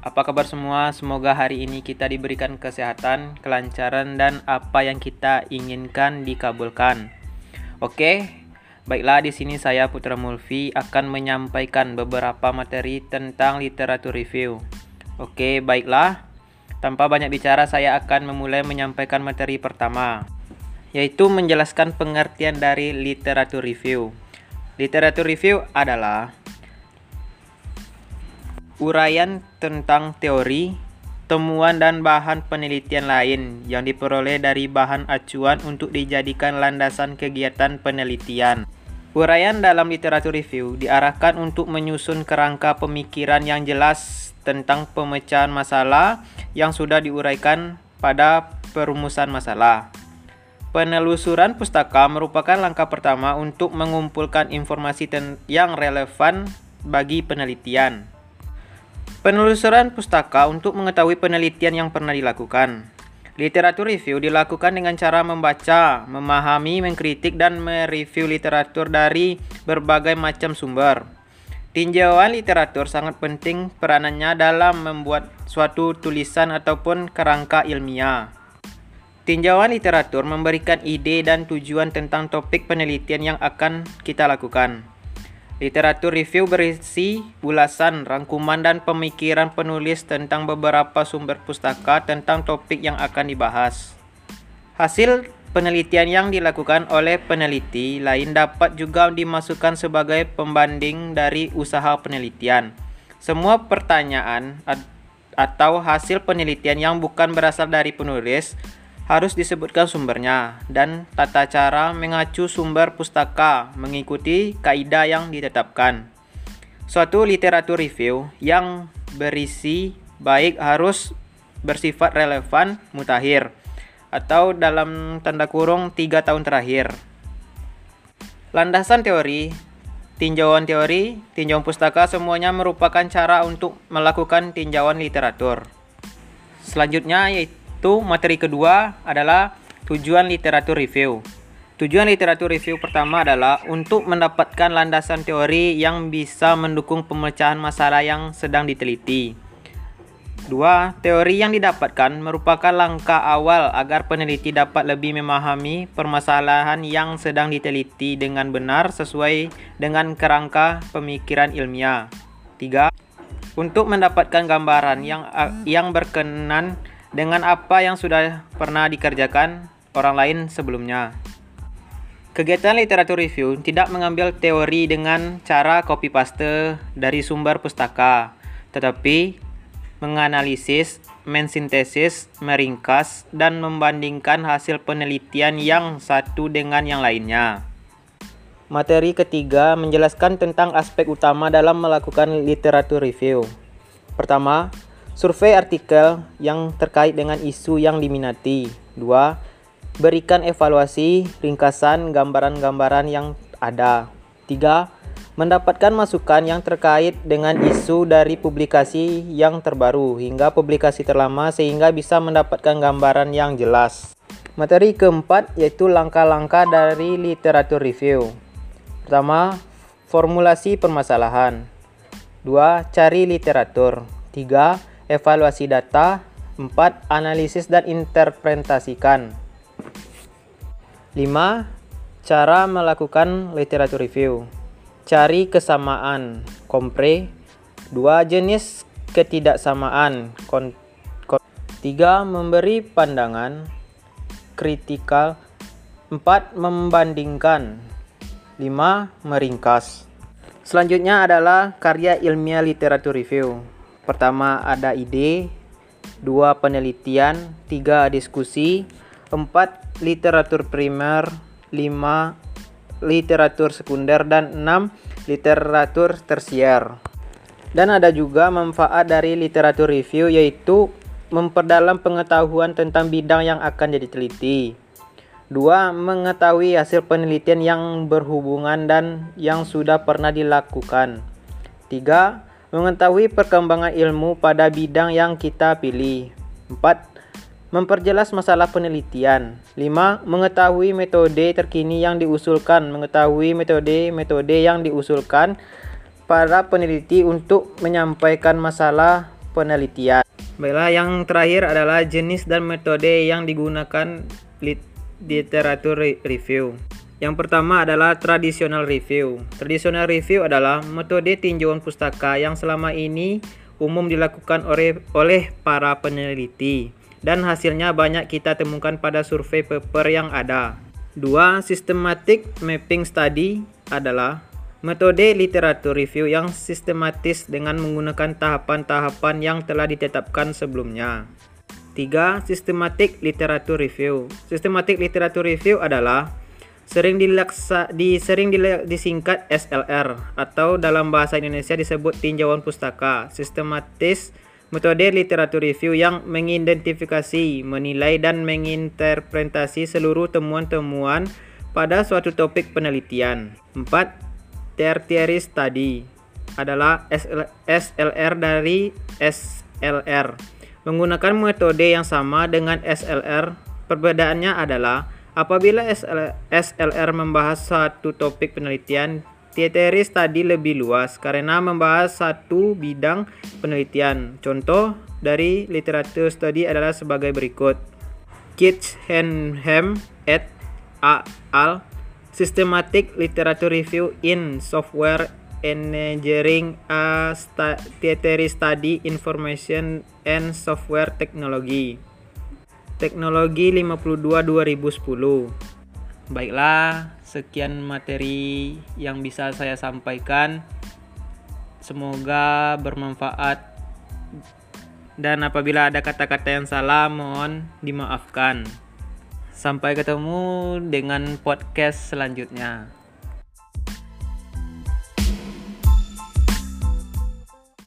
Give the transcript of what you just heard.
apa kabar semua? Semoga hari ini kita diberikan kesehatan, kelancaran, dan apa yang kita inginkan dikabulkan. Oke, baiklah di sini saya Putra Mulfi akan menyampaikan beberapa materi tentang literatur review. Oke, baiklah. Tanpa banyak bicara, saya akan memulai menyampaikan materi pertama, yaitu menjelaskan pengertian dari literatur review. Literatur review adalah uraian tentang teori, temuan dan bahan penelitian lain yang diperoleh dari bahan acuan untuk dijadikan landasan kegiatan penelitian. Uraian dalam literatur review diarahkan untuk menyusun kerangka pemikiran yang jelas tentang pemecahan masalah yang sudah diuraikan pada perumusan masalah. Penelusuran pustaka merupakan langkah pertama untuk mengumpulkan informasi yang relevan bagi penelitian. Penelusuran pustaka untuk mengetahui penelitian yang pernah dilakukan. Literatur review dilakukan dengan cara membaca, memahami, mengkritik, dan mereview literatur dari berbagai macam sumber. Tinjauan literatur sangat penting peranannya dalam membuat suatu tulisan ataupun kerangka ilmiah. Tinjauan literatur memberikan ide dan tujuan tentang topik penelitian yang akan kita lakukan. Literatur review berisi ulasan, rangkuman, dan pemikiran penulis tentang beberapa sumber pustaka tentang topik yang akan dibahas. Hasil penelitian yang dilakukan oleh peneliti lain dapat juga dimasukkan sebagai pembanding dari usaha penelitian. Semua pertanyaan atau hasil penelitian yang bukan berasal dari penulis harus disebutkan sumbernya dan tata cara mengacu sumber pustaka mengikuti kaidah yang ditetapkan. Suatu literatur review yang berisi baik harus bersifat relevan mutakhir atau dalam tanda kurung tiga tahun terakhir. Landasan teori, tinjauan teori, tinjauan pustaka semuanya merupakan cara untuk melakukan tinjauan literatur. Selanjutnya yaitu itu materi kedua adalah tujuan literatur review. Tujuan literatur review pertama adalah untuk mendapatkan landasan teori yang bisa mendukung pemecahan masalah yang sedang diteliti. Dua, teori yang didapatkan merupakan langkah awal agar peneliti dapat lebih memahami permasalahan yang sedang diteliti dengan benar sesuai dengan kerangka pemikiran ilmiah. Tiga, untuk mendapatkan gambaran yang yang berkenan dengan apa yang sudah pernah dikerjakan orang lain sebelumnya. Kegiatan literatur review tidak mengambil teori dengan cara copy paste dari sumber pustaka, tetapi menganalisis, mensintesis, meringkas, dan membandingkan hasil penelitian yang satu dengan yang lainnya. Materi ketiga menjelaskan tentang aspek utama dalam melakukan literatur review. Pertama, Survei artikel yang terkait dengan isu yang diminati. 2. Berikan evaluasi, ringkasan, gambaran-gambaran yang ada. 3. Mendapatkan masukan yang terkait dengan isu dari publikasi yang terbaru hingga publikasi terlama sehingga bisa mendapatkan gambaran yang jelas. Materi keempat yaitu langkah-langkah dari literatur review. Pertama, formulasi permasalahan. 2. Cari literatur. 3 evaluasi data, 4. Analisis dan interpretasikan. 5. Cara melakukan literatur review. Cari kesamaan, kompre. 2. Jenis ketidaksamaan, kon, 3. Memberi pandangan, kritikal. 4. Membandingkan. 5. Meringkas. Selanjutnya adalah karya ilmiah literatur review. Pertama ada ide, dua penelitian, tiga diskusi, empat literatur primer, lima literatur sekunder dan enam literatur tersier. Dan ada juga manfaat dari literatur review yaitu memperdalam pengetahuan tentang bidang yang akan jadi teliti. Dua, mengetahui hasil penelitian yang berhubungan dan yang sudah pernah dilakukan. Tiga, Mengetahui perkembangan ilmu pada bidang yang kita pilih. 4. Memperjelas masalah penelitian. 5. Mengetahui metode terkini yang diusulkan. Mengetahui metode-metode yang diusulkan para peneliti untuk menyampaikan masalah penelitian. Baiklah, yang terakhir adalah jenis dan metode yang digunakan literatur review. Yang pertama adalah traditional review. Traditional review adalah metode tinjauan pustaka yang selama ini umum dilakukan oleh, oleh para peneliti dan hasilnya banyak kita temukan pada survei paper yang ada. Dua, systematic mapping study adalah metode literatur review yang sistematis dengan menggunakan tahapan-tahapan yang telah ditetapkan sebelumnya. Tiga, systematic literatur review. Systematic literatur review adalah sering dilaksa, di, sering disingkat SLR atau dalam bahasa Indonesia disebut tinjauan pustaka. Sistematis metode literatur review yang mengidentifikasi, menilai dan menginterpretasi seluruh temuan-temuan pada suatu topik penelitian. 4. Tertiary study adalah SLR dari SLR. Menggunakan metode yang sama dengan SLR, perbedaannya adalah Apabila SLR membahas satu topik penelitian, tertiary study lebih luas karena membahas satu bidang penelitian. Contoh dari literatur study adalah sebagai berikut. Kitch Henham et al. Systematic Literature Review in Software Engineering a Tertiary Study Information and Software Technology. Teknologi 52 2010. Baiklah, sekian materi yang bisa saya sampaikan. Semoga bermanfaat. Dan apabila ada kata-kata yang salah, mohon dimaafkan. Sampai ketemu dengan podcast selanjutnya.